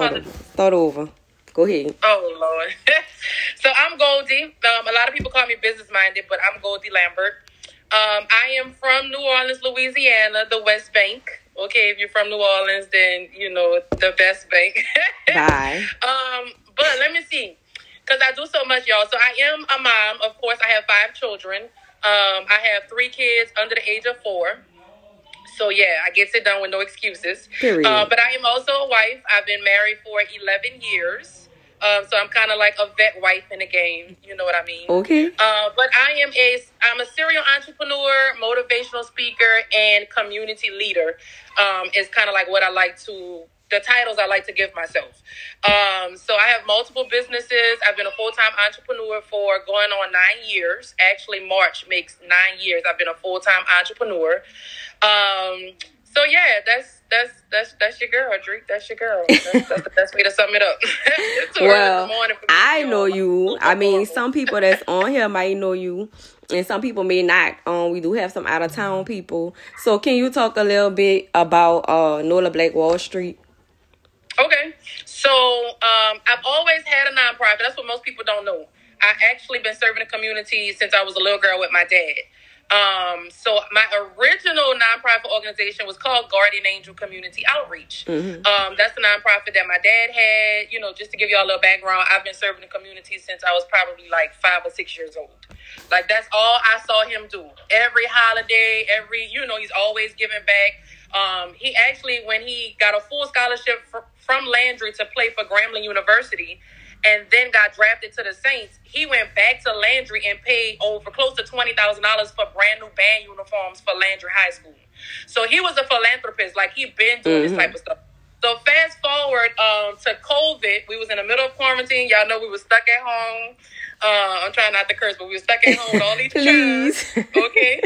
start over. Start over. Go ahead. Oh Lord. so I'm Goldie. Um, a lot of people call me business minded, but I'm Goldie Lambert. Um, I am from New Orleans, Louisiana, the West Bank. Okay, if you're from New Orleans, then you know the best bank. Bye. Um, but let me see, because I do so much, y'all. So I am a mom. Of course, I have five children. Um, I have three kids under the age of four. So yeah, I get it done with no excuses. Uh, but I am also a wife. I've been married for eleven years. Um, so I'm kind of like a vet wife in the game. You know what I mean? Okay. Uh, but I am a I'm a serial entrepreneur, motivational speaker, and community leader. Um, is kind of like what I like to the titles I like to give myself. Um, so I have multiple businesses. I've been a full time entrepreneur for going on nine years. Actually, March makes nine years. I've been a full time entrepreneur. Um, so yeah, that's that's that's that's your girl, Drake. That's your girl. That's, that's the best way to sum it up. well, I know you. I mean, some people that's on here might know you, and some people may not. Um, we do have some out of town people. So, can you talk a little bit about uh Nola Black Wall Street? Okay, so um, I've always had a nonprofit. That's what most people don't know. I actually been serving the community since I was a little girl with my dad. Um, so my original nonprofit organization was called Guardian Angel Community Outreach. Mm-hmm. Um, that's the nonprofit that my dad had. You know, just to give y'all a little background, I've been serving the community since I was probably like five or six years old. Like that's all I saw him do. Every holiday, every you know, he's always giving back. Um, he actually, when he got a full scholarship for, from Landry to play for Grambling University, and then got drafted to the Saints, he went back to Landry and paid over close to twenty thousand dollars for brand new band uniforms for Landry High School. So he was a philanthropist, like he been doing mm-hmm. this type of stuff. So fast forward um, to COVID, we was in the middle of quarantine. Y'all know we was stuck at home. Uh, I'm trying not to curse, but we were stuck at home with all these Please. Okay.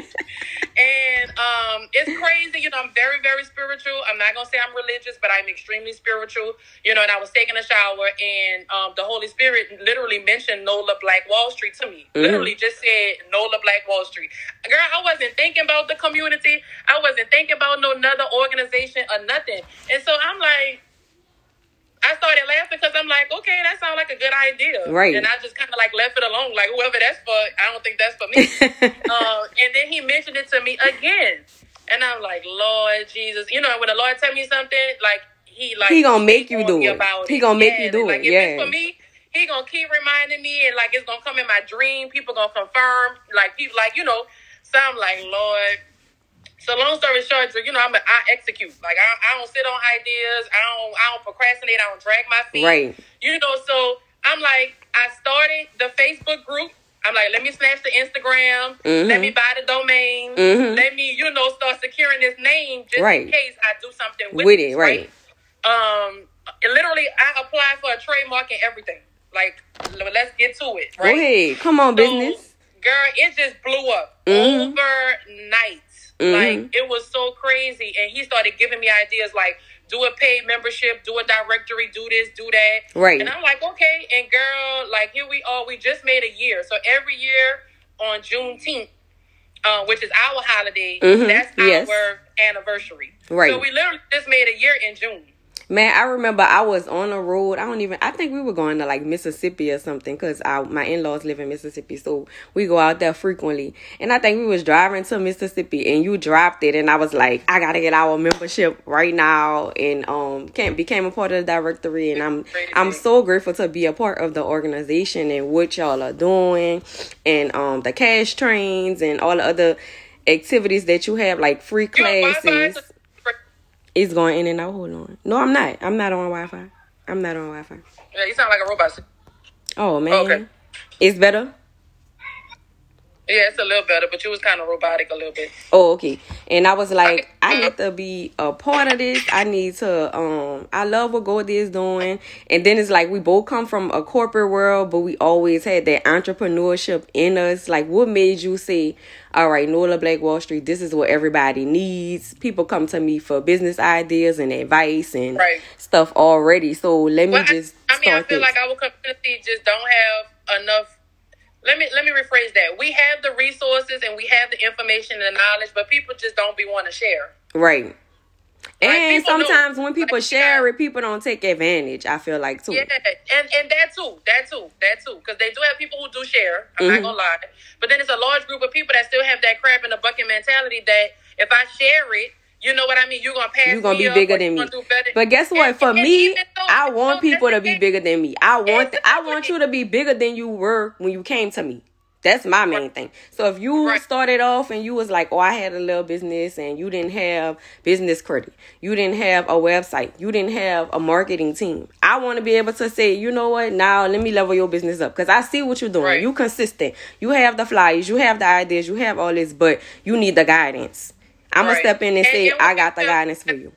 and um, it's crazy. You know, I'm very, very spiritual. I'm not gonna say I'm religious, but I'm extremely spiritual. You know, and I was taking a shower, and um, the Holy Spirit literally mentioned Nola Black Wall Street to me. Mm-hmm. Literally just said Nola Black Wall Street. Girl, I wasn't thinking about the community. I wasn't thinking about no another organization or nothing. And so I'm like, I started laughing because I'm like, okay, that sounds like a good idea. Right. And I just kind of like left it alone. Like, whoever that's for, I don't think that's for me. uh, and then he mentioned it to me again. And I'm like, Lord Jesus. You know, when the Lord tell me something, like, he like he gonna make you do it. He gonna make yeah, you do like, it. yeah. for me, he gonna keep reminding me, and like it's gonna come in my dream. People gonna confirm, like people, like you know. So I'm like, Lord, so long story short, you know, I'm a, I execute. Like I, I don't sit on ideas. I don't I don't procrastinate. I don't drag my feet. Right. You know, so I'm like, I started the Facebook group. I'm like, let me snatch the Instagram. Mm-hmm. Let me buy the domain. Mm-hmm. Let me, you know, start securing this name just right. in case I do something with, with it. Right. right. Um, literally, I applied for a trademark and everything. Like, let's get to it. Right. Ahead. Come on, so, business. Girl, it just blew up mm-hmm. overnight. Mm-hmm. Like it was so crazy, and he started giving me ideas like do a paid membership, do a directory, do this, do that. Right. And I'm like, okay. And girl, like here we are. We just made a year. So every year on Juneteenth, uh, which is our holiday, mm-hmm. that's yes. our anniversary. Right. So we literally just made a year in June. Man, I remember I was on the road. I don't even. I think we were going to like Mississippi or something because my in laws live in Mississippi, so we go out there frequently. And I think we was driving to Mississippi, and you dropped it, and I was like, I gotta get our membership right now, and um, can became a part of the directory, and I'm I'm so grateful to be a part of the organization and what y'all are doing, and um, the cash trains and all the other activities that you have, like free classes. It's going in and out. Hold on. No, I'm not. I'm not on Wi Fi. I'm not on Wi Fi. Yeah, you sound like a robot. Oh man. Okay. It's better. Yeah, it's a little better, but you was kind of robotic a little bit. Oh, okay. And I was like, I need to be a part of this. I need to. Um, I love what Goldie is doing. And then it's like we both come from a corporate world, but we always had that entrepreneurship in us. Like, what made you say, "All right, Nola Black Wall Street. This is what everybody needs." People come to me for business ideas and advice and right. stuff already. So let me well, just. I, I mean, I feel this. like our community just don't have enough let me let me rephrase that. We have the resources and we have the information and the knowledge, but people just don't be want to share. Right. And people know. sometimes when people Like, share it, people don't take advantage. I feel like too. Yeah, and and that too, that too, that too, because they do have people who do share. I'm Mhm. not gonna lie, but then it's a large group of people that still have that crab in the bucket mentality. That if I share it, you know what I mean. You're gonna pass. You're gonna be bigger than me. gonna do better. But guess what? And- For and me, though- I want people to be bigger than me. I want I want you to be bigger than you were when you came to me. That's my main thing. So if you Right. started off and you was like, "Oh, I had a little business and you didn't have business credit. You didn't have a website. You didn't have a marketing team." I want to be able to say, "You know what? Now let me level your business up cuz I see what you're doing. Right. You consistent. You have the flyers, you have the ideas, you have all this, but you need the guidance." I'm Right. to step in and And- say, and "I got the guidance for you."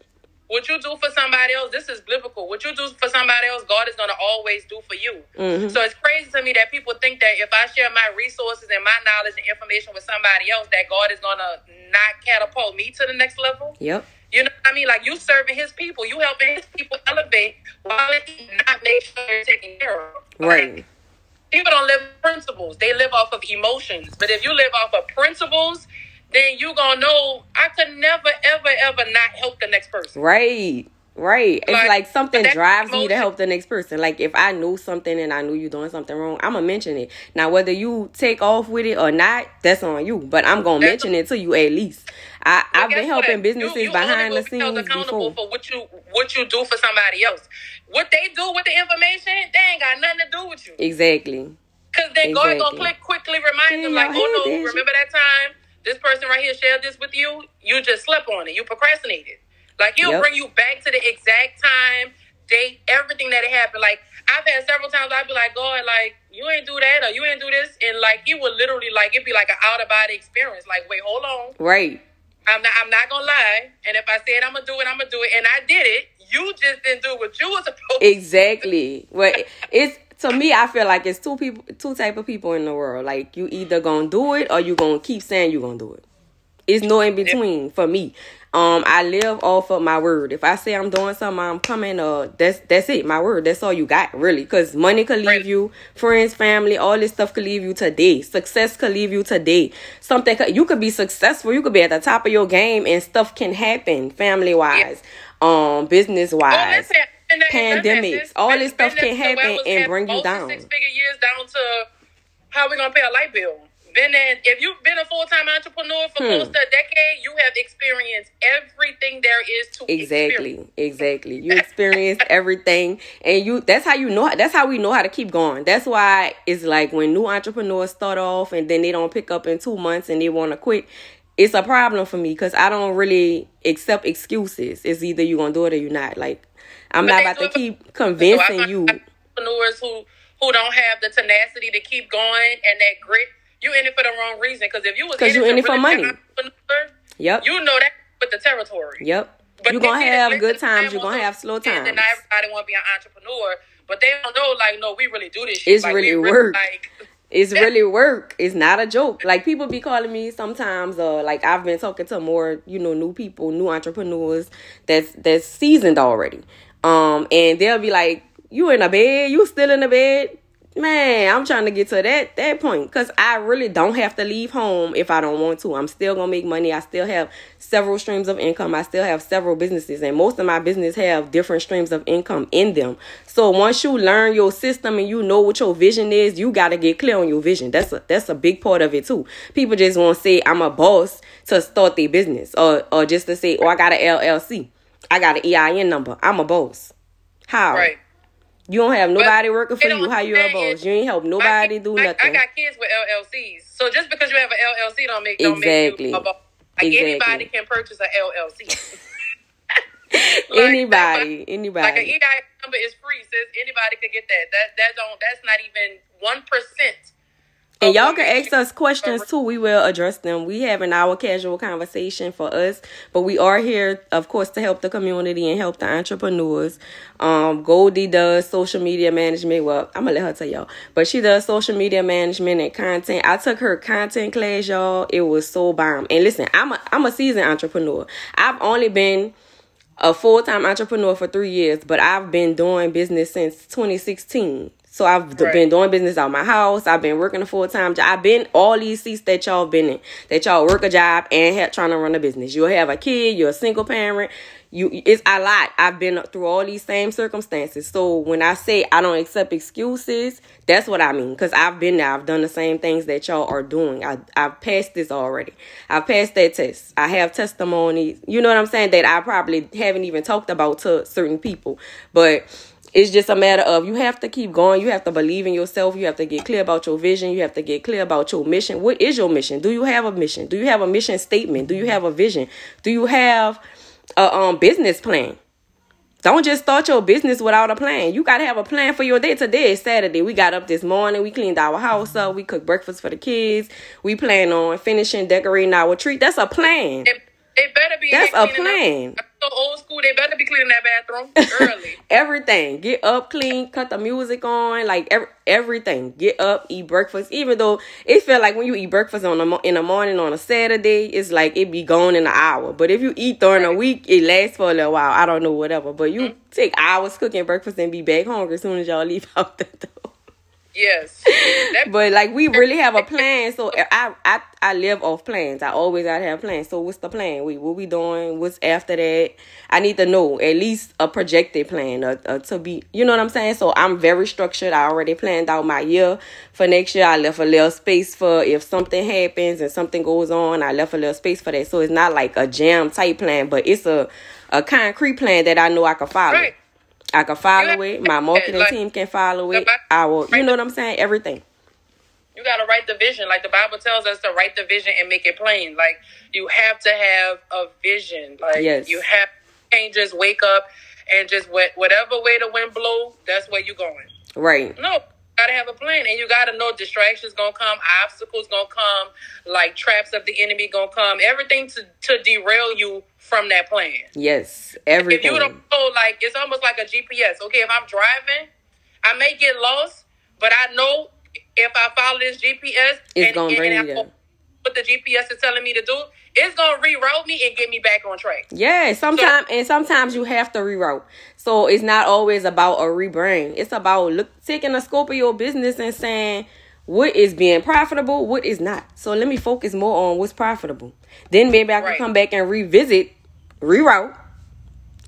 What you do for somebody else, this is biblical. What you do for somebody else, God is gonna always do for you. Mhm. So it's crazy to me that people think that if I share my resources and my knowledge and information with somebody else, that God is gonna not catapult me to the next level. Yep. You know what I mean? Like you serving his people, you helping his people elevate while he not make sure they're taken care of. Right. Like, people don't live principles; they live off of emotions. But if you live off of principles, then you gonna know I could never, ever, ever not help the next person. Right. Right. It's Like, like something drives me to help the next person. Like if I knew something and I knew you doing something wrong, I'm gonna mention it. Now whether you take off with it or not, that's on you. But I'm gonna That's- mention it to you at least. I, But I've been helping what? businesses You- you behind the will be held scenes accountable before. for what you what you do for somebody else. What they do with the information, they ain't got nothing to do with you. Exactly. Because then God Exactly. gonna click quickly remind them like, oh no, remember that time this person right here shared this with you? You just slept on it. You procrastinated. Like he'll Yep. bring you back to the exact time, date, everything that it happened. Like I've had several times I'd be like, God, like you ain't do that or you ain't do this, and like he would literally like it'd be like an out of body experience. Like, wait, hold on. Right. I'm not. I'm not gonna lie. And if I said I'm gonna do it, I'm gonna do it, and I did it. You just didn't do what you were supposed. to Exactly. Well, it's to me. I feel like it's two people, two type of people in the world. Like you either gonna do it or you gonna keep saying you gonna do it. It's no in between for me. Um, I live off of my word. If I say I'm doing something, I'm coming. Uh, that's that's it. My word. That's all you got, really. Cause money could leave Right. you, friends, family, all this stuff could leave you today. Success could leave you today. Something could, you could be successful. You could be at the top of your game, and stuff can happen, family wise, um, business wise. And that- and that's pandemics, all this stuff can happen where I was and bring you down. Six figure years down to how we gonna pay a light bill. Been in, if you've been a full time entrepreneur for Hmm. close to a decade, you have experienced everything there is to experience. Exactly, experience. exactly. You experienced everything, and you. That's how you know. That's how we know how to keep going. That's why it's like when new entrepreneurs start off and then they don't pick up in two months and they want to quit. It's a problem for me because I don't really accept excuses. It's either you're gonna do it or you're not. Like I'm But not about to keep convincing find you. entrepreneurs who who don't have the tenacity to keep going and that grit. You in it for the wrong reason. Because if you was 'Cause you in it for really money. Yep, you know that with the territory. yep. But You're gonna have good times. You're gonna have slow times. And not everybody want to be an entrepreneur, but they don't know. Like, no, we really do this. Shit. It's like, really we work. Like, It's really work. It's not a joke. Like people be calling me sometimes. Uh, like I've been talking to more, you know, new people, new entrepreneurs that's that's seasoned already. Um, and they'll be like, "You in a bed? You still in a bed?" Man, I'm trying to get to that that point because I really don't have to leave home if I don't want to. I'm still gonna make money. I still have several streams of income. I still have several businesses, and most of my business have different streams of income in them. So once you learn your system and you know what your vision is, you gotta get clear on your vision. That's a that's a big part of it too. People just want to say I'm a boss to start their business, or or just to say, oh, I got an LLC, I got an EIN number, I'm a boss. How? right. You don't have nobody working for you. don't How you a boss? You ain't help nobody do nothing. I got kids with LLCs, so just because you have an LLC don't make don't Exactly. make you a boss. Like Exactly. anybody can purchase an LLC. Like, anybody, Like an anybody. EIN number is free, says anybody could get that. That that don't. That's not even one percent. And y'all can ask us questions too. We will address them. We having our casual conversation for us, but we are here, of course, to help the community and help the entrepreneurs. Um, Goldie does social media management. Well, I'm gonna let her tell y'all, but she does social media management and content. I took her content class, y'all. It was so bomb. And listen, I'm a I'm a seasoned entrepreneur. I've only been a full time entrepreneur for three years, but I've been doing business since 2016. So I've Right. been doing business out my house. I've been working a full time job. I've been all these seats that y'all been in. That y'all work a job and have, trying to run a business. You'll have a kid. You're a single parent. you it's a lot. I've been through all these same circumstances. So when I say I don't accept excuses, that's what I mean. Cause I've been there. I've done the same things that y'all are doing. I I've passed this already. I've passed that test. I have testimony. You know what I'm saying? That I probably haven't even talked about to certain people. But it's just a matter of you have to keep going. You have to believe in yourself. You have to get clear about your vision. You have to get clear about your mission. What is your mission? Do you have a mission? Do you have a mission statement? Do you have a vision? Do you have a um business plan? Don't just start your business without a plan. You gotta have a plan for your day. Today is Saturday. We got up this morning. We cleaned our house up. We cooked breakfast for the kids. We plan on finishing decorating our tree. That's a plan. It, it better be. That's a plan. Up, so old school. They better be cleaning that bathroom early. everything. Get up, clean, cut the music on, like every, everything. Get up, eat breakfast. Even though it feel like when you eat breakfast on the in the morning on a Saturday, it's like it be gone in an hour. But if you eat during right. a week, it lasts for a little while. I don't know, whatever. But you mm-hmm. take hours cooking breakfast and be back hungry as soon as y'all leave out the door. Yes. but like we really have a plan. So I I I live off plans. I always gotta have plans. So what's the plan? We what we doing? What's after that? I need to know at least a projected plan uh, uh, to be. You know what I'm saying? So I'm very structured. I already planned out my year for next year. I left a little space for if something happens and something goes on. I left a little space for that. So it's not like a jam type plan, but it's a a concrete plan that I know I can follow. Right. I can follow it. My marketing like, team can follow it. I will, you know what I'm saying? Everything. You got to write the vision. Like the Bible tells us to write the vision and make it plain. Like you have to have a vision. Like yes. you have can't just wake up and just whatever way the wind blow, that's where you're going. Right. No, gotta have a plan and you gotta know distractions gonna come obstacles gonna come like traps of the enemy gonna come everything to, to derail you from that plan. Yes everything if you don't know like it's almost like a gps okay if i'm driving i may get lost but i know if i follow this gps it's and, gonna bring and, and you what the gps is telling me to do it's gonna reroute me and get me back on track. Yeah, sometimes so, and sometimes you have to reroute. So it's not always about a rebrand. It's about look taking a scope of your business and saying what is being profitable, what is not. So let me focus more on what's profitable. Then maybe I can right. come back and revisit, reroute,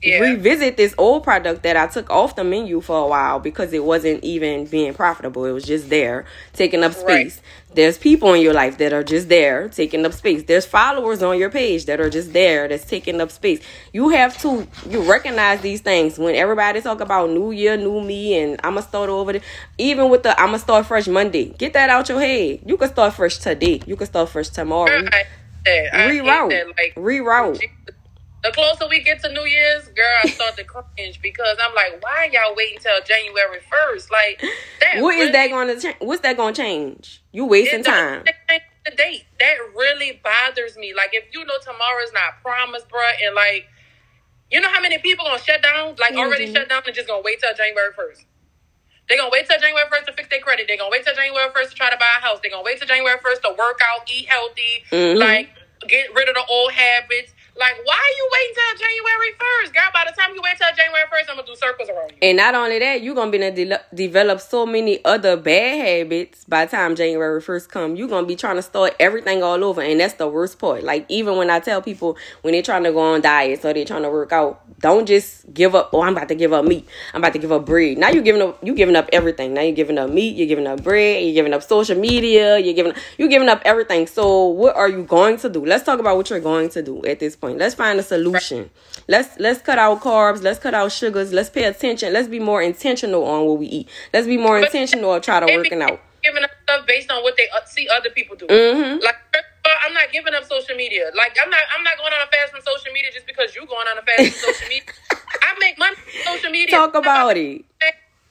yeah. revisit this old product that I took off the menu for a while because it wasn't even being profitable. It was just there, taking up space. Right. There's people in your life that are just there, taking up space. There's followers on your page that are just there, that's taking up space. You have to you recognize these things when everybody talk about new year, new me, and I'ma start over. The, even with the I'ma start fresh Monday, get that out your head. You can start fresh today. You can start fresh tomorrow. I, I reroute, like, reroute. The closer we get to New Year's, girl, I start to cringe because I'm like, why y'all waiting till January first? Like, that what really, is that going to change? What's that going to change? You wasting time. The date that really bothers me. Like, if you know tomorrow's not promised, bruh, and like, you know how many people gonna shut down? Like, mm-hmm. already shut down and just gonna wait till January first. They're gonna wait till January first to fix their credit. They're gonna wait till January first to try to buy a house. They're gonna wait till January first to work out, eat healthy, mm-hmm. like get rid of the old habits like, why are you waiting till January 1st? Girl, by the time you wait till January 1st, I'm going to do circles around you. And not only that, you're going to be to de- develop so many other bad habits by the time January 1st come. You're going to be trying to start everything all over. And that's the worst part. Like, even when I tell people when they're trying to go on diets or they're trying to work out, don't just give up. Oh, I'm about to give up meat. I'm about to give up bread. Now you're giving up. You giving up everything. Now you're giving up meat. You're giving up bread. You're giving up social media. You're giving. You're giving up everything. So what are you going to do? Let's talk about what you're going to do at this point. Let's find a solution. Let's let's cut out carbs. Let's cut out sugars. Let's pay attention. Let's be more intentional on what we eat. Let's be more intentional. Or try to working out. Giving up stuff based on what they uh, see other people do. Mm-hmm. Like I'm not giving up social media. Like I'm not I'm not going on a fast from social media just because you're going on a fast from social media. I make money from social media. Talk about it.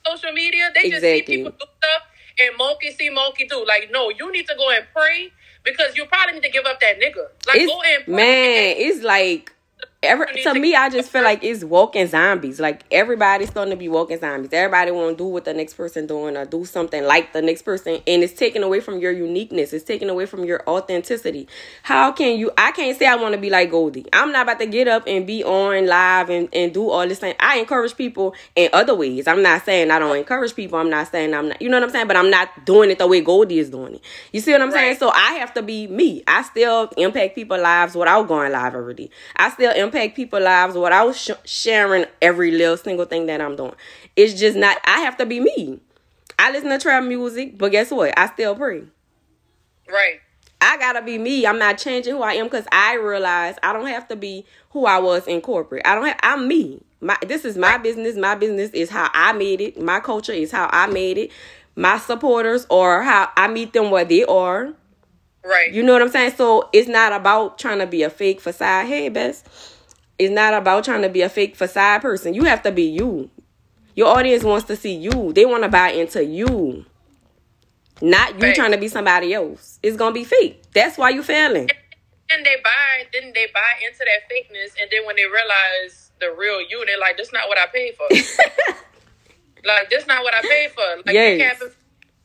Social media, they exactly. just see people do stuff and monkey see monkey do. Like, no, you need to go and pray because you probably need to give up that nigga. Like, it's, go and. Man, it's like Every, to me, I just feel like it's walking zombies. Like everybody's starting to be walking zombies. Everybody want to do what the next person doing or do something like the next person, and it's taken away from your uniqueness. It's taken away from your authenticity. How can you? I can't say I want to be like Goldie. I'm not about to get up and be on live and, and do all this thing. I encourage people in other ways. I'm not saying I don't encourage people. I'm not saying I'm not. You know what I'm saying? But I'm not doing it the way Goldie is doing it. You see what I'm right. saying? So I have to be me. I still impact people lives without going live already. I still impact people's lives without sh- sharing every little single thing that I'm doing. It's just not. I have to be me. I listen to trap music, but guess what? I still pray. Right. I gotta be me. I'm not changing who I am because I realize I don't have to be who I was in corporate. I don't have. I'm me. My this is my business. My business is how I made it. My culture is how I made it. My supporters or how I meet them where they are. Right. You know what I'm saying? So it's not about trying to be a fake facade. Hey, best. It's not about trying to be a fake facade person. You have to be you. Your audience wants to see you. They want to buy into you. Not you Right. trying to be somebody else. It's gonna be fake. That's why you failing. and they buy, then they buy into that fakeness, and then when they realize the real you, they're like, "That's not what I paid for." like, that's not what I paid for. Like, Yes. you can't. be-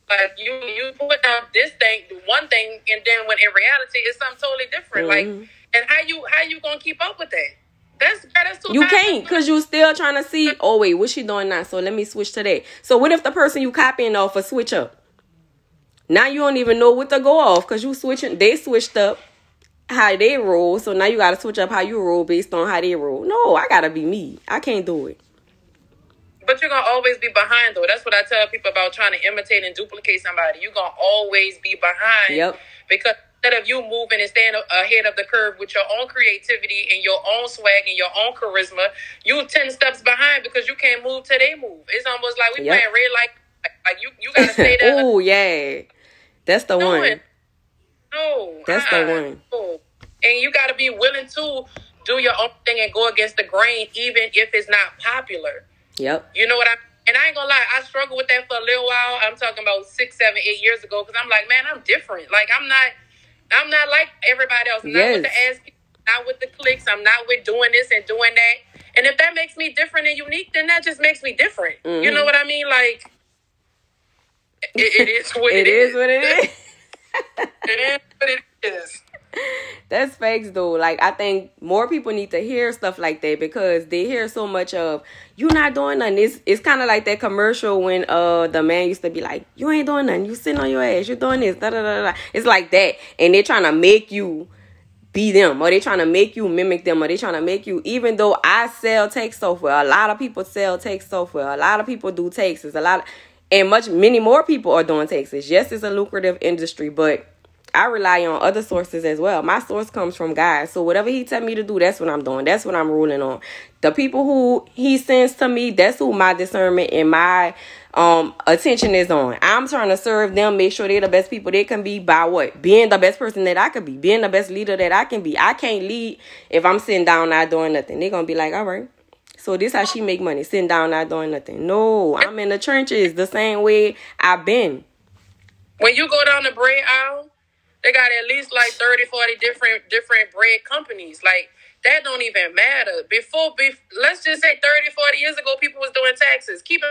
Like you, you put down this thing, one thing, and then when in reality it's something totally different. Like, Mhm. and how you how you gonna keep up with that? That's that's too. You can't because you still trying to see, oh wait, what's she doing now? So let me switch to that. So what if the person you copying off a switch up? Now you don't even know what to go off because you switching they switched up how they roll. So now you gotta switch up how you roll based on how they roll. No, I gotta be me. I can't do it. But you're gonna always be behind though. That's what I tell people about trying to imitate and duplicate somebody. You're gonna always be behind. Yep. Because instead of you moving and staying ahead of the curve with your own creativity and your own swag and your own charisma, you ten steps behind because you can't move till they move. It's almost like we Yep. playing red light. Like you, you gotta stay there. oh yeah. That's the do one. No, That's the uh-uh. one. No. And you got to be willing to do your own thing and go against the grain, even if it's not popular. Yep. You know what I? And I ain't gonna lie, I struggled with that for a little while. I'm talking about six, seven, eight years ago because I'm like, man, I'm different. Like I'm not, I'm not like everybody else. I'm Not with the Yes. ass, not with the clicks. I'm not with doing this and doing that. And if that makes me different and unique, then that just makes me different. You Mhm. know what I mean? Like, it, it is what It is what it is. it is what it is. That's facts though. Like I think more people need to hear stuff like that because they hear so much of you not doing nothing. It's it's kind of like that commercial when uh the man used to be like, "You ain't doing nothing. You sitting on your ass. you're doing this." Da da da da. It's like that, and they're trying to make you be them, or they trying to make you mimic them, or they trying to make you. Even though I sell tech software, a lot of people sell tech software. A lot of people do taxes. A lot, of, and much many more people are doing taxes. Yes, it's a lucrative industry, but I rely on other sources as well. My source comes from God. So whatever he tell me to do, that's what I'm doing. That's what I'm ruling on. The people who he sends to me, that's who my discernment and my um attention is on. I'm trying to serve them, make sure they're the best people they can be by what? Being the best person that I could be, being the best leader that I can be. I can't lead if I'm sitting down not doing nothing. They're gonna be like, all right. So this how she make money, sitting down not doing nothing. No, I'm in the trenches the same way I've been. When you go down the bread aisle, they got at least like 30, 40 different different bread companies. Like that don't even matter. Before, bef- let's just say 30, 40 years ago, people was doing taxes. Keep it.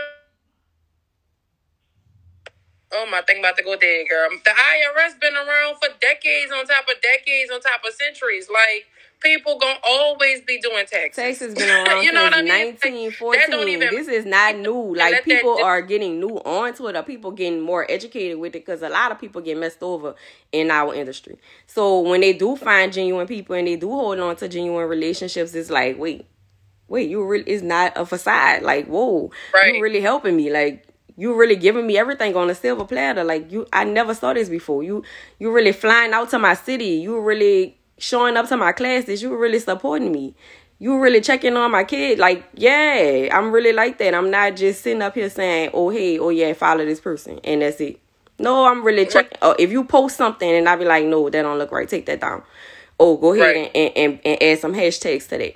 Oh my thing about to go dead, girl. The IRS been around for decades on top of decades on top of centuries. Like people gonna always be doing taxes. Texas been around you know what I since mean? Like, 1914. even- This is not new. Like people dip- are getting new onto it, or people getting more educated with it, because a lot of people get messed over in our industry. So when they do find genuine people and they do hold on to genuine relationships, it's like, wait, wait, you really is not a facade. Like, whoa, Right. you really helping me. Like you really giving me everything on a silver platter. Like you, I never saw this before. You, you really flying out to my city. You really showing up to my classes. You were really supporting me. You were really checking on my kid. Like, yeah, I'm really like that. I'm not just sitting up here saying, oh hey, oh yeah, follow this person, and that's it. No, I'm really checking. Oh, if you post something and I be like, no, that don't look right. Take that down. Oh, go ahead Right. and, and, and add some hashtags to that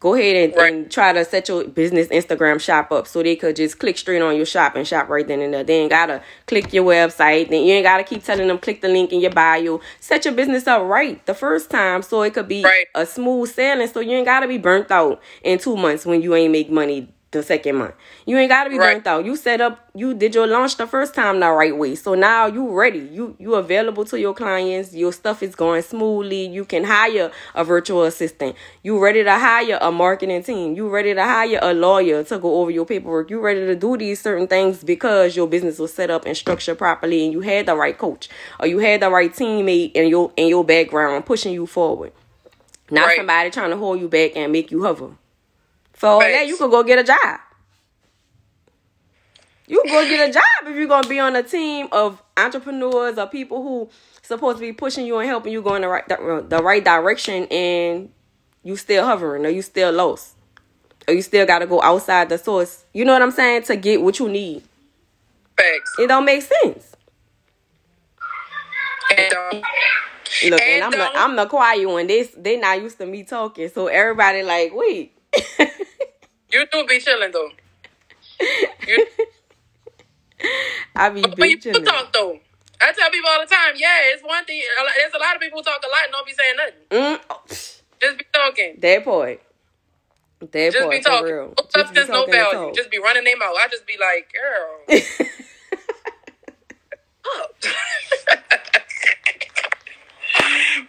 go ahead and, Right. and try to set your business Instagram shop up so they could just click straight on your shop and shop right then and there. They ain't gotta click your website. Then you ain't gotta keep telling them click the link in your bio. Set your business up right the first time so it could be Right. a smooth sailing. So you ain't gotta be burnt out in two months when you ain't make money the second month. You ain't gotta be Right. burnt out. You set up you did your launch the first time the right way. So now you ready. You you available to your clients. Your stuff is going smoothly. You can hire a virtual assistant. You ready to hire a marketing team. You ready to hire a lawyer to go over your paperwork. You ready to do these certain things because your business was set up and structured properly and you had the right coach or you had the right teammate in your in your background pushing you forward. not Right. somebody trying to hold you back and make you hover. So yeah, Facts. you could go get a job. You go get a job if you're gonna be on a team of entrepreneurs or people who supposed to be pushing you and helping you go in the right the, the right direction, and you still hovering or you still lost or you still got to go outside the source. You know what I'm saying to get what you need. Facts. It don't make sense. And, um, Look, and, And I'm the don't- I'm the quiet one. They they not used to me talking, so everybody like, wait. you do be chilling though. You, I be but you bitching. talk though. I tell people all the time, yeah, it's one thing. There's a lot of people who talk a lot and don't be saying nothing. Mm, oh, Just be talking. that part. That Just part be talking. real. No Just be substance, no value. Just be running their mouth. I just be like, girl.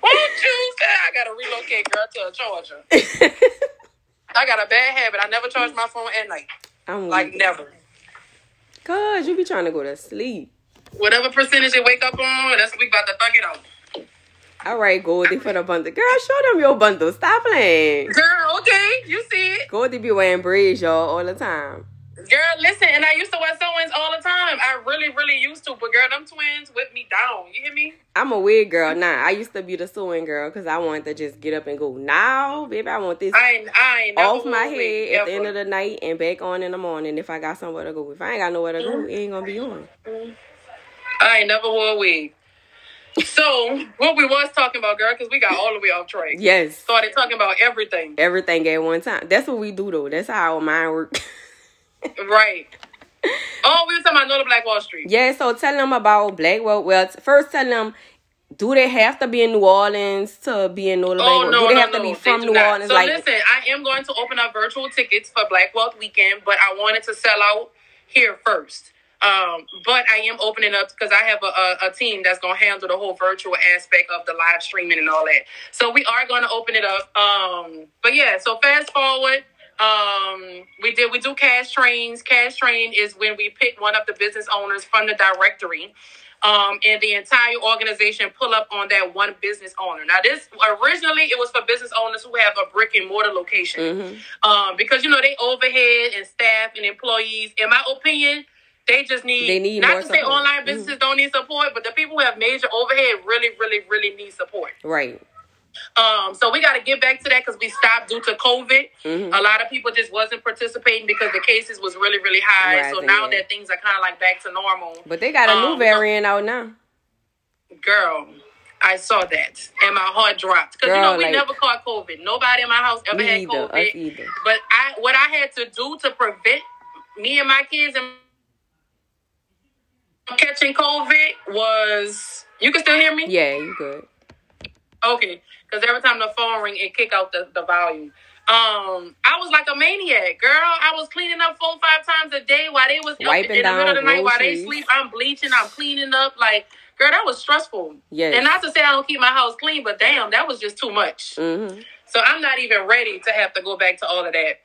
Won't you say I gotta relocate girl to Georgia? I got a bad habit. I never charge my phone at night. I'm Like weak. never. Cause you be trying to go to sleep. Whatever percentage you wake up on, that's we about to thug it out. All right, Goldie for the bundle. Girl, show them your bundle. Stop playing. Girl, okay, you see it. Goldie be wearing braids, y'all, all the time. Girl, listen, and I used to wear sew-ins all the time. I really, really used to. But girl, them twins whip me down. You hear me? I'm a weird girl now. I used to be the sew-in girl because I wanted to just get up and go. Now, baby, I want this I ain't, I ain't off my head at the end of the night and back on in the morning if I got somewhere to go. If I ain't got nowhere to go, it ain't gonna be on. I ain't never wore a wig. So, what we was talking about, girl, because we got all the way off track. Yes. Started talking about everything. Everything at one time. That's what we do though. That's how our mind works. Right. Oh, we were talking about Nola Black Wall Street. yeah, so tell them about Blackwell. Well, t- first tell them do they have to be in New Orleans to be in Northern Oh Blackwell? no, do they no, have no. to be from New not. Orleans? So like listen, I am going to open up virtual tickets for Black Wealth Weekend, but I wanted to sell out here first. Um, but I am opening up because I have a, a, a team that's going to handle the whole virtual aspect of the live streaming and all that. So we are going to open it up. Um, but yeah, so fast forward. Um, we did we do cash trains. Cash train is when we pick one of the business owners from the directory um, and the entire organization pull up on that one business owner. Now, this originally it was for business owners who have a brick and mortar location, Mhm. um, because you know they overhead and staff and employees. In my opinion, they just need. They need not to say online businesses don't need support, but the people who have major overhead really, really, really need support. right. Um, so we got to get back to that because we stopped due to COVID. Mhm. A lot of people just wasn't participating because the cases was really, really high. so now that things are kind of like back to normal, But they got a new Um, variant out now. girl, I saw that and my heart dropped because you know we like- never caught COVID. Nobody in my house ever had either. COVID. either. But I, what I had to do to prevent me and my kids and catching COVID was. You can still hear me? Yeah, you good. Okay, because every time the phone ring, it kick out the, the volume. Um, I was like a maniac, girl. I was cleaning up four, five times a day while they was up Wiping in the middle of the night while they sleep. I'm bleaching, I'm cleaning up. Like, girl, that was stressful. Yes. And not to say I don't keep my house clean, but damn, that was just too much. Mm-hmm. So I'm not even ready to have to go back to all of that.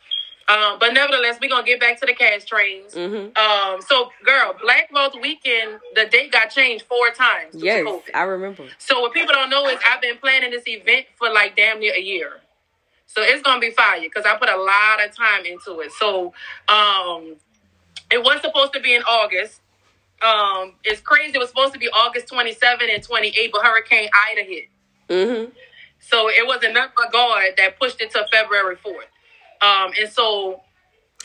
Um, but nevertheless, we're gonna get back to the cash trains. Mm-hmm. Um, so girl, Black Wealth Weekend, the date got changed four times. Yes. I remember. So what people don't know is I've been planning this event for like damn near a year. So it's gonna be fire because I put a lot of time into it. So um it was supposed to be in August. Um it's crazy, it was supposed to be August 27 and 28, but Hurricane Ida hit. Mm-hmm. So it was enough but God that pushed it to February 4th. Um and so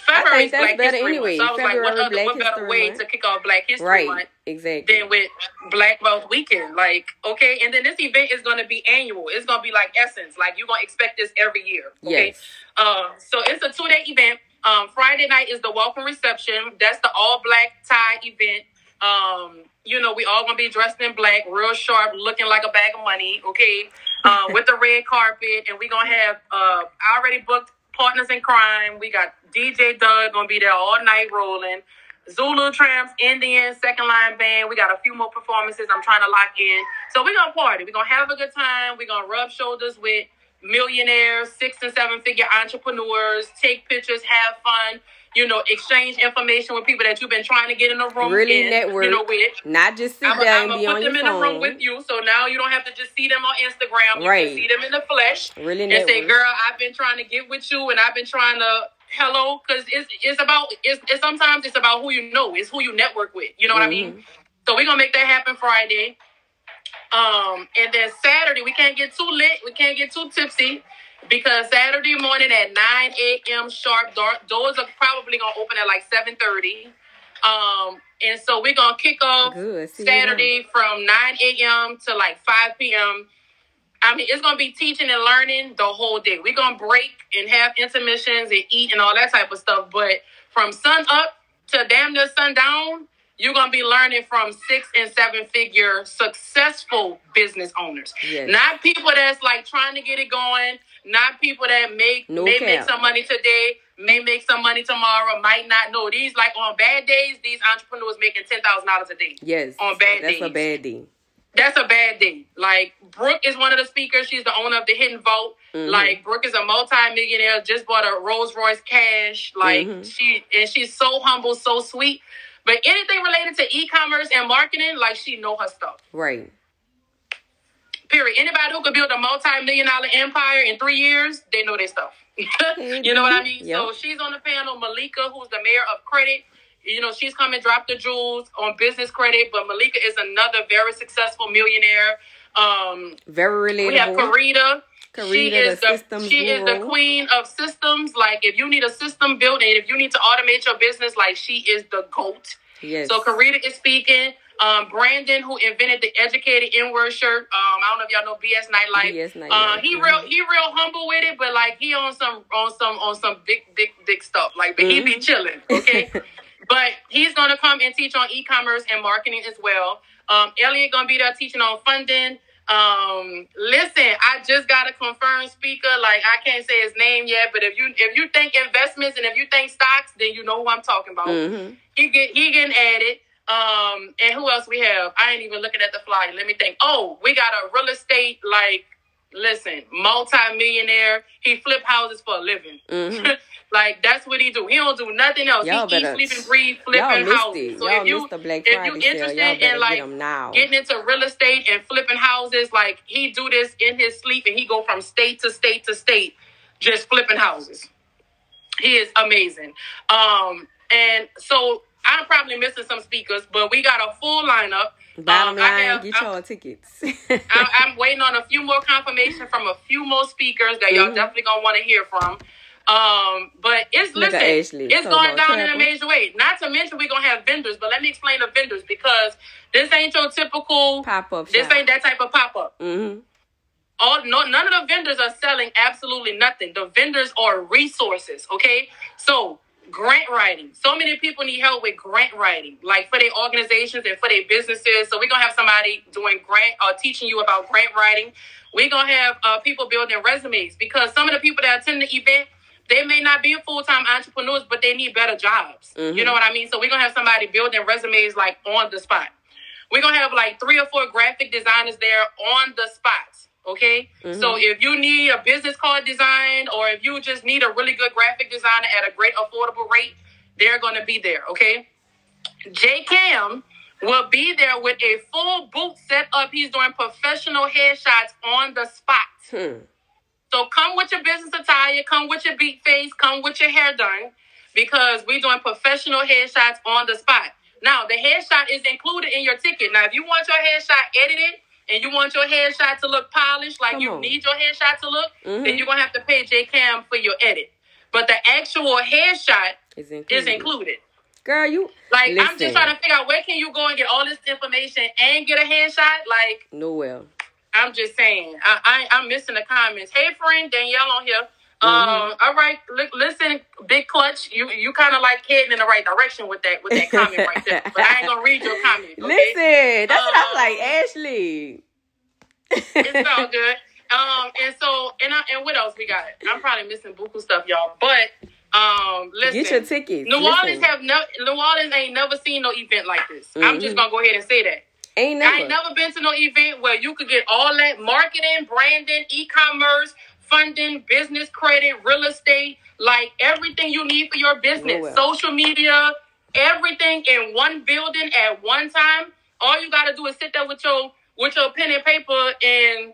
February is Black History anyway. Month. So I was like, what, February, other, Black what better History way Month. to kick off Black History Right. Month Exactly. than with Black Wealth Weekend. Like, okay, and then this event is going to be annual. It's going to be like Essence. Like, you're going to expect this every year. Okay. Yes. Um, so it's a two day event. Um, Friday night is the welcome reception. That's the all black tie event. Um, you know, we all gonna be dressed in black, real sharp, looking like a bag of money, okay? Um, with the red carpet, and we're gonna have uh I already booked partners in crime. We got DJ Doug gonna be there all night rolling. Zulu Tramps, Indian, Second Line Band. We got a few more performances I'm trying to lock in. So we're gonna party. We're gonna have a good time. We're gonna rub shoulders with millionaires, six and seven figure entrepreneurs, take pictures, have fun. You know, exchange information with people that you've been trying to get in a room. Really in, network, you know, with. Not just sit I'm down and gonna be put on them in the room with you, so now you don't have to just see them on Instagram. You Right. can see them in the flesh Really and say, "Girl, I've been trying to get with you, and I've been trying to." Hello, because it's it's about it's, it's sometimes it's about who you know, it's who you network with. You know what I mean? Mm-hmm. So we're gonna make that happen Friday. Um, and then Saturday we can't get too lit, we can't get too tipsy because Saturday morning at 9 a.m. sharp, doors are probably gonna open at like 7:30. Um, and so we're gonna kick off Good. Saturday from 9 a.m. to like 5 p.m. I mean, it's gonna be teaching and learning the whole day. We're gonna break and have intermissions and eat and all that type of stuff. But from sun up to damn near sundown, you're gonna be learning from six and seven figure successful business owners. Yes. Not people that's like trying to get it going, not people that make No may cap. make some money today, may make some money tomorrow, might not know. These like on bad days, these entrepreneurs making ten thousand dollars a day. Yes. On bad days. That's a bad day. That's a bad day. Like Brooke is one of the speakers. She's the owner of the Hidden Vote. Mhm. Like Brooke is a multi-millionaire. Just bought a Rolls Royce cash. Like Mhm. she and she's so humble, so sweet. But anything related to e-commerce and marketing, like she know her stuff. Right. Period. Anybody who could build a multi-million dollar empire in three years, they know their stuff. you know what I mean? So she's on the panel. Malika, who's the mayor of credit, you know, she's coming drop the jewels on business credit. But Malika is another very successful millionaire. Um, Very relatable. we have Karita. she is the the, she is the queen of systems. Like if you need a system built and if you need to automate your business, like she is the goat. Yes. So Karita is speaking. Um, Brandon, who invented the educated N-word shirt. Um, I don't know if y'all know BS Nightlife. BS Nightlife, Uh, he real he real humble with it, but like he on some on some on some big big big stuff. Like, but he Mm-hmm. be chilling. Okay. but he's gonna come and teach on e-commerce and marketing as well. Um, Elliot gonna be there teaching on funding. Um, listen, I just got a confirmed speaker. Like I can't say his name yet, but if you if you think investments and if you think stocks, then you know who I'm talking about. hmm He get he getting added. Um, and who else we have? I ain't even looking at the flyer. Let me think. Oh, we got a real estate like listen, multi-millionaire. He flip houses for a living. hmm like that's what he do. He don't do nothing else. Y'all he eat, sleep, and breathe flipping houses. it. So Y'all if you if you interested in like get getting into real estate and flipping houses, like he do this in his sleep and he go from state to state to state, just flipping houses. He is amazing. Um, and so I'm probably missing some speakers, but we got a full lineup. Bottom Um, I line, have- get I'm- y'all tickets. I, I'm waiting on a few more confirmation from a few more speakers that y'all Mhm. definitely gonna want to hear from. Um, but it's Look listen, it's going down in a major way. Not to mention we're gonna have vendors, but let me explain the vendors because this ain't your typical. Pop up This ain't that type of pop up. hmm All no, none of the vendors are selling absolutely nothing. The vendors are resources. Okay, so grant writing. So many people need help with grant writing, like for their organizations and for their businesses. So we're gonna have somebody doing grant or teaching you about grant writing. We're gonna have uh, people building resumes because some of the people that attend the event. They may not be full time entrepreneurs, but they need better jobs. Mhm. You know what I mean? So we're gonna have somebody building resumes like on the spot. We're gonna have like three or four graphic designers there on the spot. Okay, Mhm. so if you need a business card design or if you just need a really good graphic designer at a great affordable rate, they're gonna be there. Okay, J Cam will be there with a full booth set up. He's doing professional headshots on the spot. Hmm. So come with your business attire, come with your beat face, come with your hair done, because we're doing professional headshots on the spot. Now, the headshot is included in your ticket. Now, if you want your headshot edited and you want your headshot to look polished, like Come you on. need your headshot to look, Mhm. then you're gonna have to pay J Cam for your edit. But the actual headshot Is included. is included. Girl, you Like I'm just trying to figure out where can you go and get all this information and get a headshot. Like Nowhere. I'm just saying, I, I I'm missing the comments. Hey, friend Danielle on here. Mm-hmm. Um, all right, li- listen, big clutch. You you kind of like heading in the right direction with that with that comment right there. But I ain't gonna read your comment. Okay? Listen, that's what I'm Um, like, Ashley. it's all good. Um, and so and I, and what else we got? I'm probably missing buku stuff, y'all. But um, listen, Get your tickets. New Orleans Listen. have no New Orleans ain't never seen no event like this. I'm just Mhm. gonna go ahead and say that. Ain't never. I ain't never been to no event where you could get all that marketing, branding, e-commerce, funding, business credit, real estate, like everything you need for your business, Nowhere. social media, everything in one building at one time. All you gotta do is sit there with your with your pen and paper and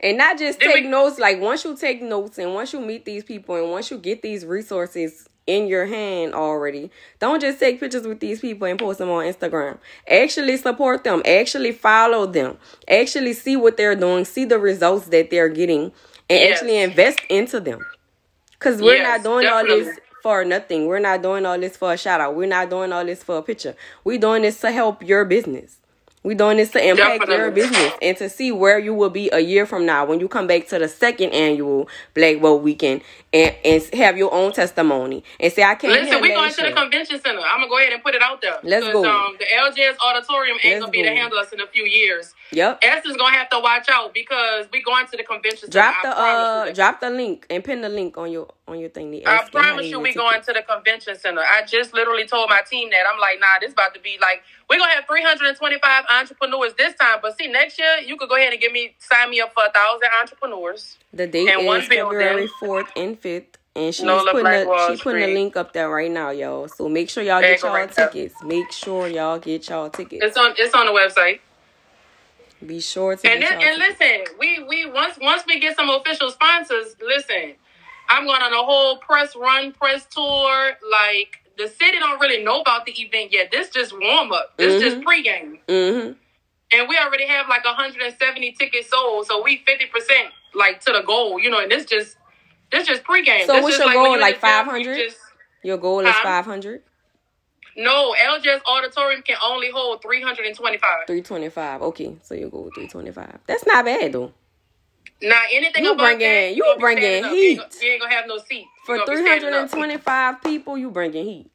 And not just take we- notes, like once you take notes and once you meet these people and once you get these resources in your hand already, don't just take pictures with these people and post them on Instagram. Actually support them, actually follow them, actually see what they're doing, see the results that they're getting, and Yes. actually invest into them. Because we're Yes, not doing all this for nothing. We're not doing all this for a shout out. We're not doing all this for a picture. We're doing this to help your business. We're doing this to impact your business and to see where you will be a year from now when you come back to the second annual Black Wealth Weekend and, and have your own testimony and say, I can't Listen, we going to the convention center. I'm gonna go ahead and put it out there. Let's go. Um, the LJS auditorium ain't Let's gonna be to handle us in a few years. Yep. Esther's gonna have to watch out because we going to the convention Drop center. the uh drop the link and pin the link on your on your thing. The I promise you, we going to the convention center. I just literally told my team that. I'm like, nah, this about to be like, we're gonna have 325 entrepreneurs this time. But see, next year you could go ahead and give me sign me up for a thousand entrepreneurs. The date And is. February fourth and fifth. And she's Nola putting Black the, Wall putting Street. link up there right now, y'all. So make sure y'all There get y'all right tickets. Make sure y'all get y'all tickets. It's on. It's on the website. Be sure to And and listen, we we once once we get some official sponsors, listen, I'm going on a whole press run, press tour. Like the city don't really know about the event yet. This just warm up. This just pregame, Mm-hmm. and we already have like 170 tickets sold. So we 50 percent like to the goal, you know. And this just this just pregame. So This what's just your when goal, you like the gym, you 500? Your goal is 500, No, LJ's auditorium can only hold 325. 325. Okay, so your goal 325. That's not bad though. Now anything You bringing- that, you bringing. Heat. You ain't gonna have no seat. For be standing up. 325 people, you bringing heat.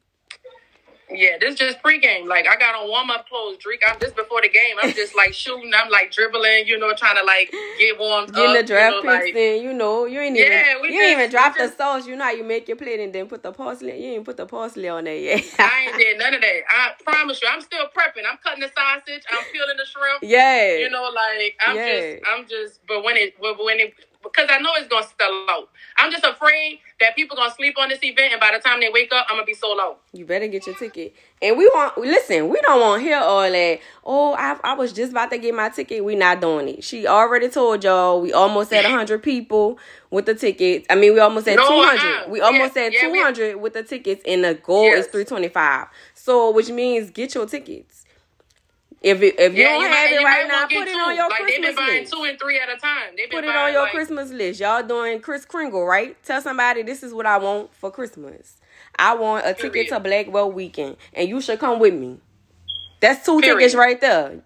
Yeah, this just pregame. Like I got on warm up clothes, drink. I'm just before the game. I'm just like shooting. I'm like dribbling. You know, trying to like get warmed Getting up. the draft you know, picks like, in, you know, you ain't Yeah, even we you ain't even just- drop the sauce. You know how you make your plate and then put the parsley. You ain't put the parsley on there yet. I ain't did none of that. I promise you, I'm still prepping. I'm cutting the sausage. I'm peeling the shrimp. yeah. You know, like I'm Yeah. just, I'm just. But when it, but when it, because I know it's gonna sell out. I'm just afraid that people gonna sleep on this event, and by the time they wake up, I'm gonna be sold out. You better get your ticket. And we want listen, we don't want to hear all that. Oh, I, I was just about to get my ticket. We not doing it. She already told y'all we almost had hundred people with the tickets. I mean, we almost had No, two hundred. uh-uh. We almost had yeah, two hundred with the tickets, and the goal is three twenty five. So, which means get your tickets. If it, if you don't might- have it right now, put it on two. your like, They've Christmas been buying list. two and three at a time. Put it on your like, Christmas list. Y'all doing Kris Kringle, right? Tell somebody this is what I want for Christmas. I want a ticket to Black Wealth Weekend, and you should come with me. That's two Period. tickets right there.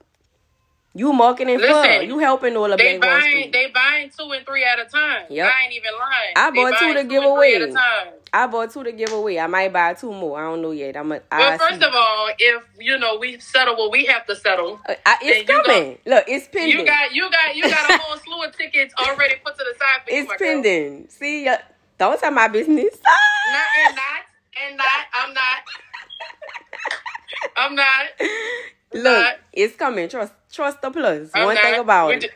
You marketing for Listen, you helping all the They buying, they buying two and three at a time. Yep. I ain't even lying. I They bought two to give away. at a time. I bought two to give away. I might buy two more. I don't know yet. I'm a. Well, I first see. of all, if you know we settle what we have to settle, Uh, I, it's you coming. Look, it's pending. you got you got you got a whole slew of tickets already put to the side for you, it's girl. pending. See, uh, don't tell my business. Not and not and not. I'm not. I'm not. Look, not. it's coming. Trust, trust the plus. I'm One not. thing about we it. Just,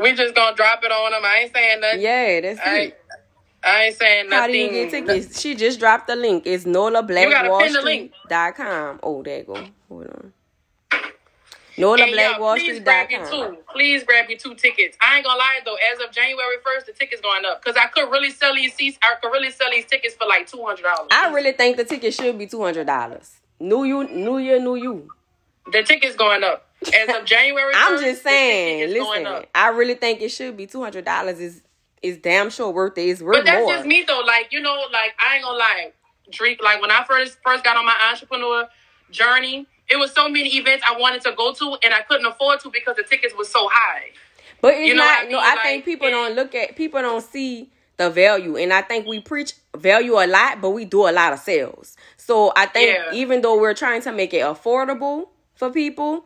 we just gonna drop it on them. I ain't saying nothing. Yeah, that's I, it. I ain't saying nothing. How do you get tickets? She just dropped the link. It's Nola Black Wall pin the link. Street dot com. Oh, there you go. Hold on. Nola And Black Wall please Street grab dot two. Please grab your two tickets. I ain't gonna lie though. As of January first, the tickets going up because I could really sell these seats. I could really sell these tickets for like two hundred dollars. I really think the ticket should be two hundred dollars. New you, new year, new you. The tickets going up as of January. I'm just saying. ticket is going Listen. I really think it should be two hundred dollars. Is is damn sure worth it. It's worth But that's more. just me though. Like you know, like I ain't gonna lie. Drink like when I first first got on my entrepreneur journey, it was so many events I wanted to go to and I couldn't afford to because the tickets was so high. But it's You know not. I no. I Like, think people don't look at. People don't see the value, and I think we preach value a lot, but we do a lot of sales. So I think Yeah. even though we're trying to make it affordable for people,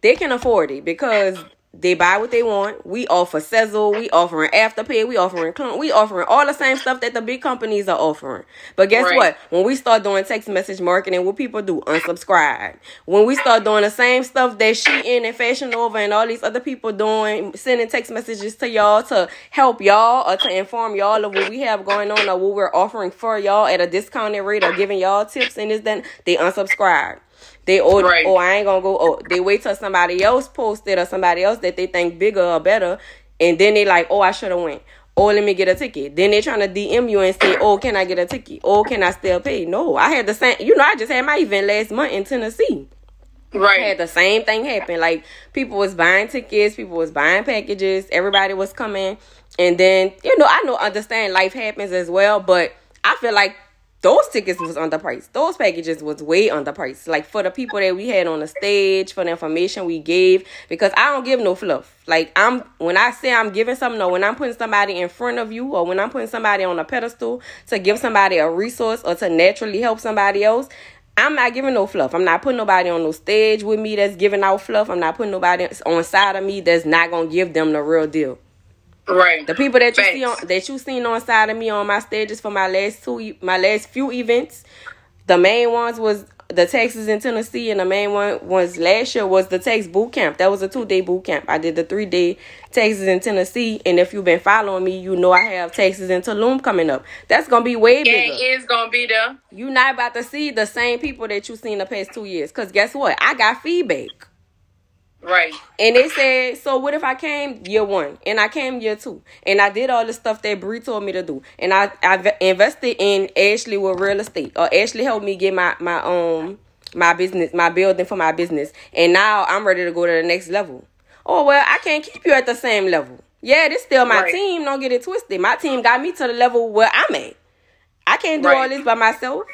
they can afford it because They buy what they want. We offer Sezzle. We offering Afterpay. We offering Klarna. We offering all the same stuff that the big companies are offering. But guess Right. what? When we start doing text message marketing, what people do? Unsubscribe. When we start doing the same stuff that Shein and Fashion Nova and all these other people doing, sending text messages to y'all to help y'all or to inform y'all of what we have going on or what we're offering for y'all at a discounted rate or giving y'all tips and this then they unsubscribe. They oh, Right. oh I ain't gonna go oh they wait till somebody else posted or somebody else that they think bigger or better and then they like oh I should have went oh let me get a ticket then they trying to DM you and say oh can I get a ticket oh can I still pay no I had the same you know I just had my event last month in Tennessee Right. I had the same thing happen. Like people was buying tickets, people was buying packages, everybody was coming, and then you know I know understand life happens as well, but I feel like those tickets was underpriced. Those packages was way underpriced. Like for the people that we had on the stage, for the information we gave, because I don't give no fluff. Like I'm when I say I'm giving something, or when I'm putting somebody in front of you, or when I'm putting somebody on a pedestal to give somebody a resource or to naturally help somebody else. I'm not giving no fluff. I'm not putting nobody on no stage with me that's giving out fluff. I'm not putting nobody on side of me that's not gonna give them the real deal. Right. The people that you see on that you seen on side of me on my stages for my last two my last few events, the main ones was the Texas in Tennessee, and the main one was last year was the Texas boot camp. That was a two day boot camp. I did the three day Texas in Tennessee, and if you've been following me, you know I have Texas in Tulum coming up. That's gonna be way Yeah, bigger it is gonna be there. You're not about to see the same people that you've seen the past two years. Cause guess what? I got feedback. Right. And they said, so what if I came year one and I came year two and I did all the stuff that Bree told me to do and I I invested in Ashley with real estate or Ashley helped me get my my um my business my building for my business and now I'm ready to go to the next level. Oh well, I can't keep you at the same level. Yeah, this still my Right. team. Don't get it twisted. My team got me to the level where I'm at. I can't do all this by myself.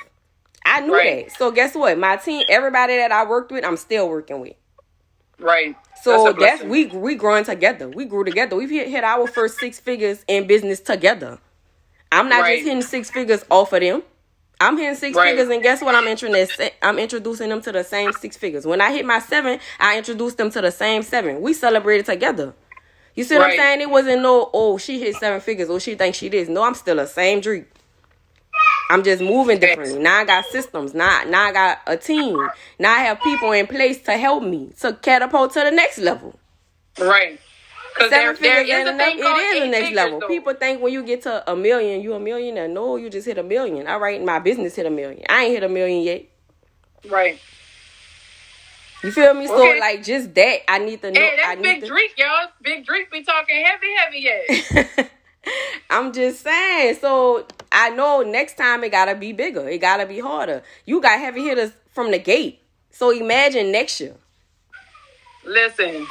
I knew Right. that. So guess what? My team, everybody that I worked with, I'm still working with. Right. So That's that's, we we growing together. We grew together. We've hit, hit our first six figures in business together. I'm not Right. just hitting six figures off of them. I'm hitting six Right. figures, and guess what? I'm introducing I'm introducing them to the same six figures. When I hit my seven, I introduced them to the same seven. We celebrated together. You see what I'm saying? It wasn't no oh she hit seven figures or she thinks she did. No, I'm still the same Dricka. I'm just moving differently. Now I got systems. Now, now I got a team. Now I have people in place to help me to catapult to the next level. Right. Because there, there is a thing called It is the next figures, level. though. People think when you get to a million, you a millionaire. No, you just hit a million. All right, my business hit a million. I ain't hit a million yet. Right. You feel me? So Okay. like just that, I need to know. Hey, I that's need Big to, Dricka, y'all. Big drink be talking heavy, heavy yet. I'm just saying. So I know next time it gotta be bigger. It gotta be harder. You got heavy hitters from the gate. So imagine next year. Listen.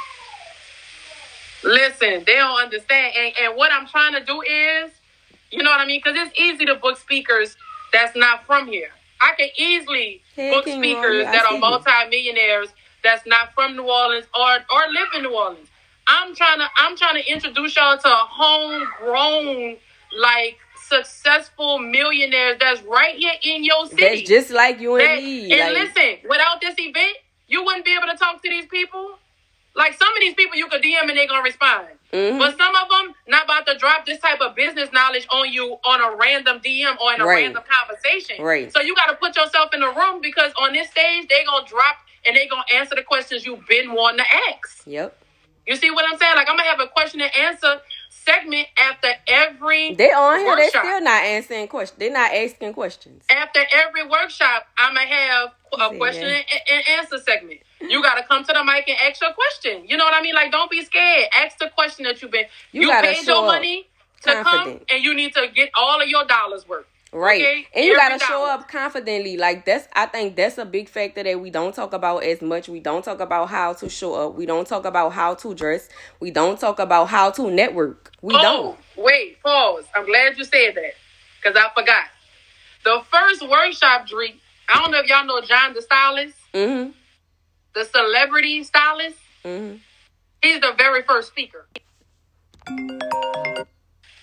Listen, they don't understand. And, and what I'm trying to do is, you know what I mean? Because it's easy to book speakers that's not from here. I can easily Hey, book King speakers that are multimillionaires that's not from New Orleans or or live in New Orleans. I'm trying to I'm trying to introduce y'all to homegrown, like successful millionaires that's right here in your city. That's just like you and That- me. and like, listen, without this event, you wouldn't be able to talk to these people. Like some of these people, you could DM and they're gonna respond. Mhm. But some of them not about to drop this type of business knowledge on you on a random DM or in a Right. random conversation. Right. So you got to put yourself in the room because on this stage they gonna drop and they gonna answer the questions you've been wanting to ask. Yep. You see what I'm saying? Like I'm gonna have a question and answer segment after every They on here. They still not answering questions. They not asking questions. after every workshop, I'm gonna have a See, question yeah. and, and answer segment. You gotta come to the mic and ask your question. You know what I mean? Like, don't be scared. Ask the question that you've been. You You, paid your money to come, and you need to get all of your dollars worth. Right. Okay? And you gotta show up confidently. Like that's I think that's a big factor that we don't talk about as much. We don't talk about how to show up. We don't talk about how to dress. We don't talk about how to network. We oh, don't. wait, pause. I'm glad you said that because I forgot. The first workshop, Dricka. I don't know if y'all know John the stylist, Mm-hmm. the celebrity stylist. Mm-hmm. He's the very first speaker.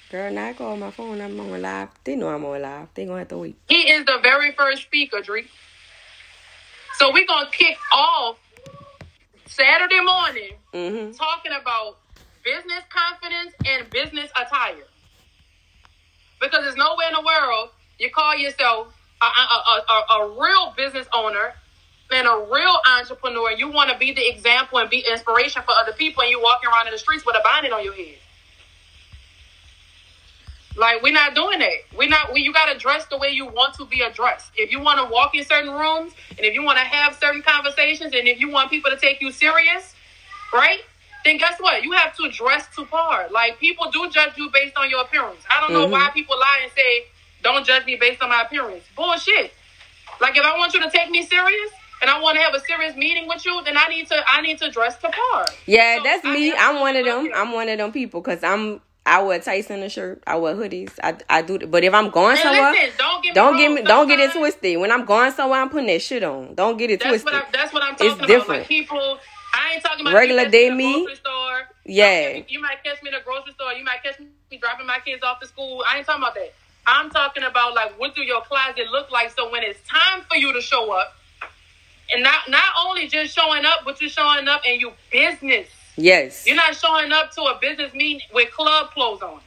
Girl, now I go on my phone. I'm on live. They know I'm on live. They gonna have to wait. He is the very first speaker, Dricka. So we're gonna kick off Saturday morning Mm-hmm. talking about business confidence and business attire. Because there's nowhere in the world you call yourself a, a, a, a, a real business owner and a real entrepreneur. You want to be the example and be inspiration for other people, and you're walking around in the streets with a bonnet on your head. Like we're not doing that. We're not. We, you got to dress the way you want to be addressed. If you want to walk in certain rooms, and if you want to have certain conversations, and if you want people to take you serious, right? Then guess what? You have to dress to par. Like people do judge you based on your appearance. I don't know Mhm. why people lie and say, "Don't judge me based on my appearance." Bullshit. Like if I want you to take me serious and I want to have a serious meeting with you, then I need to I need to dress to par. Yeah, So, that's I me. I'm one of them. I'm one of them people because I'm. I wear tights and a shirt. I wear hoodies. I, I do. But if I'm going And somewhere, listen, don't get me don't get me. Don't get it twisted. When I'm going somewhere, I'm putting that shit on. Don't get it That's twisted. what, I, that's what I'm talking about. different. Like people, I ain't talking about Regular me day me? Grocery store. Yeah. You, you might catch me in the grocery store. You might catch me dropping my kids off to school. I ain't talking about that. I'm talking about like what do your closet look like? So when it's time for you to show up, and not not only just showing up, but you're showing up and you business. Yes. You're not showing up to a business meeting with club clothes on.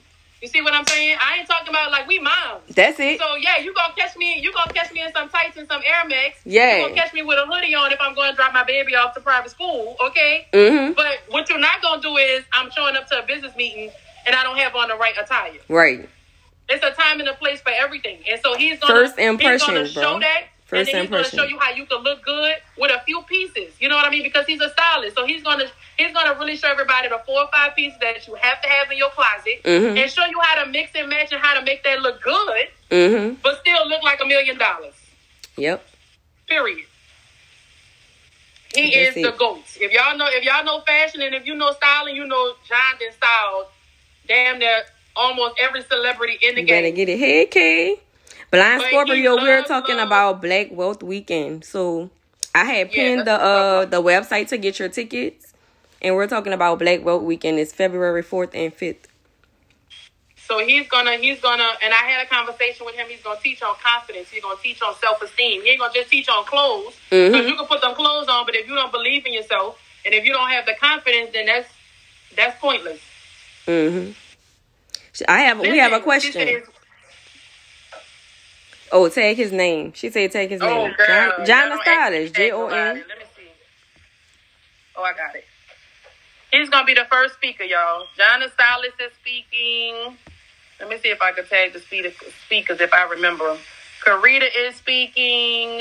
You see what I'm saying? I ain't talking about like we moms. That's it. So yeah, you gonna catch me. You gonna catch me in some tights and some Air Max. Yeah. You gonna catch me with a hoodie on if I'm going to drop my baby off to private school. Okay. mm-hmm. But what you're not gonna do is I'm showing up to a business meeting and I don't have on the right attire. Right. It's a time and a place for everything. And so he's gonna First he's gonna bro. show that. First and then he's impression. gonna show you how you can look good with a few pieces. You know what I mean? Because he's a stylist. So he's gonna he's gonna really show everybody the four or five pieces that you have to have in your closet Mhm. and show you how to mix and match and how to make that look good, Mm-hmm. but still look like a million dollars. Yep. Period. He That's is the. GOAT. If y'all know if y'all know fashion and if you know styling, you know John done styled damn near almost every celebrity in the You better game. get it. Hey, Kay. Blind But Scorpio, we're talking love. about Black Wealth Weekend. So I had Yeah, pinned the uh the website to get your tickets. And we're talking about Black Wealth Weekend. It's February 4th and 5th. So he's gonna he's gonna and I had a conversation with him. He's gonna teach on confidence. He's gonna teach on self esteem. He ain't gonna just teach on clothes because Mhm. you can put them clothes on, but if you don't believe in yourself and if you don't have the confidence, then that's that's pointless. Mm-hmm. I have we have a question. she said- Oh, tag his name. She said tag his Oh, name. girl. John, John the don't ask me Stylist. J O N. Let me see. Oh, I got it. He's gonna be the first speaker, y'all. John the Stylist is speaking. Let me see if I can tag the speaker- speakers if I remember them. Karita is speaking.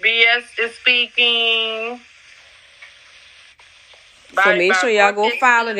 BS is speaking. So make sure y'all go follow them.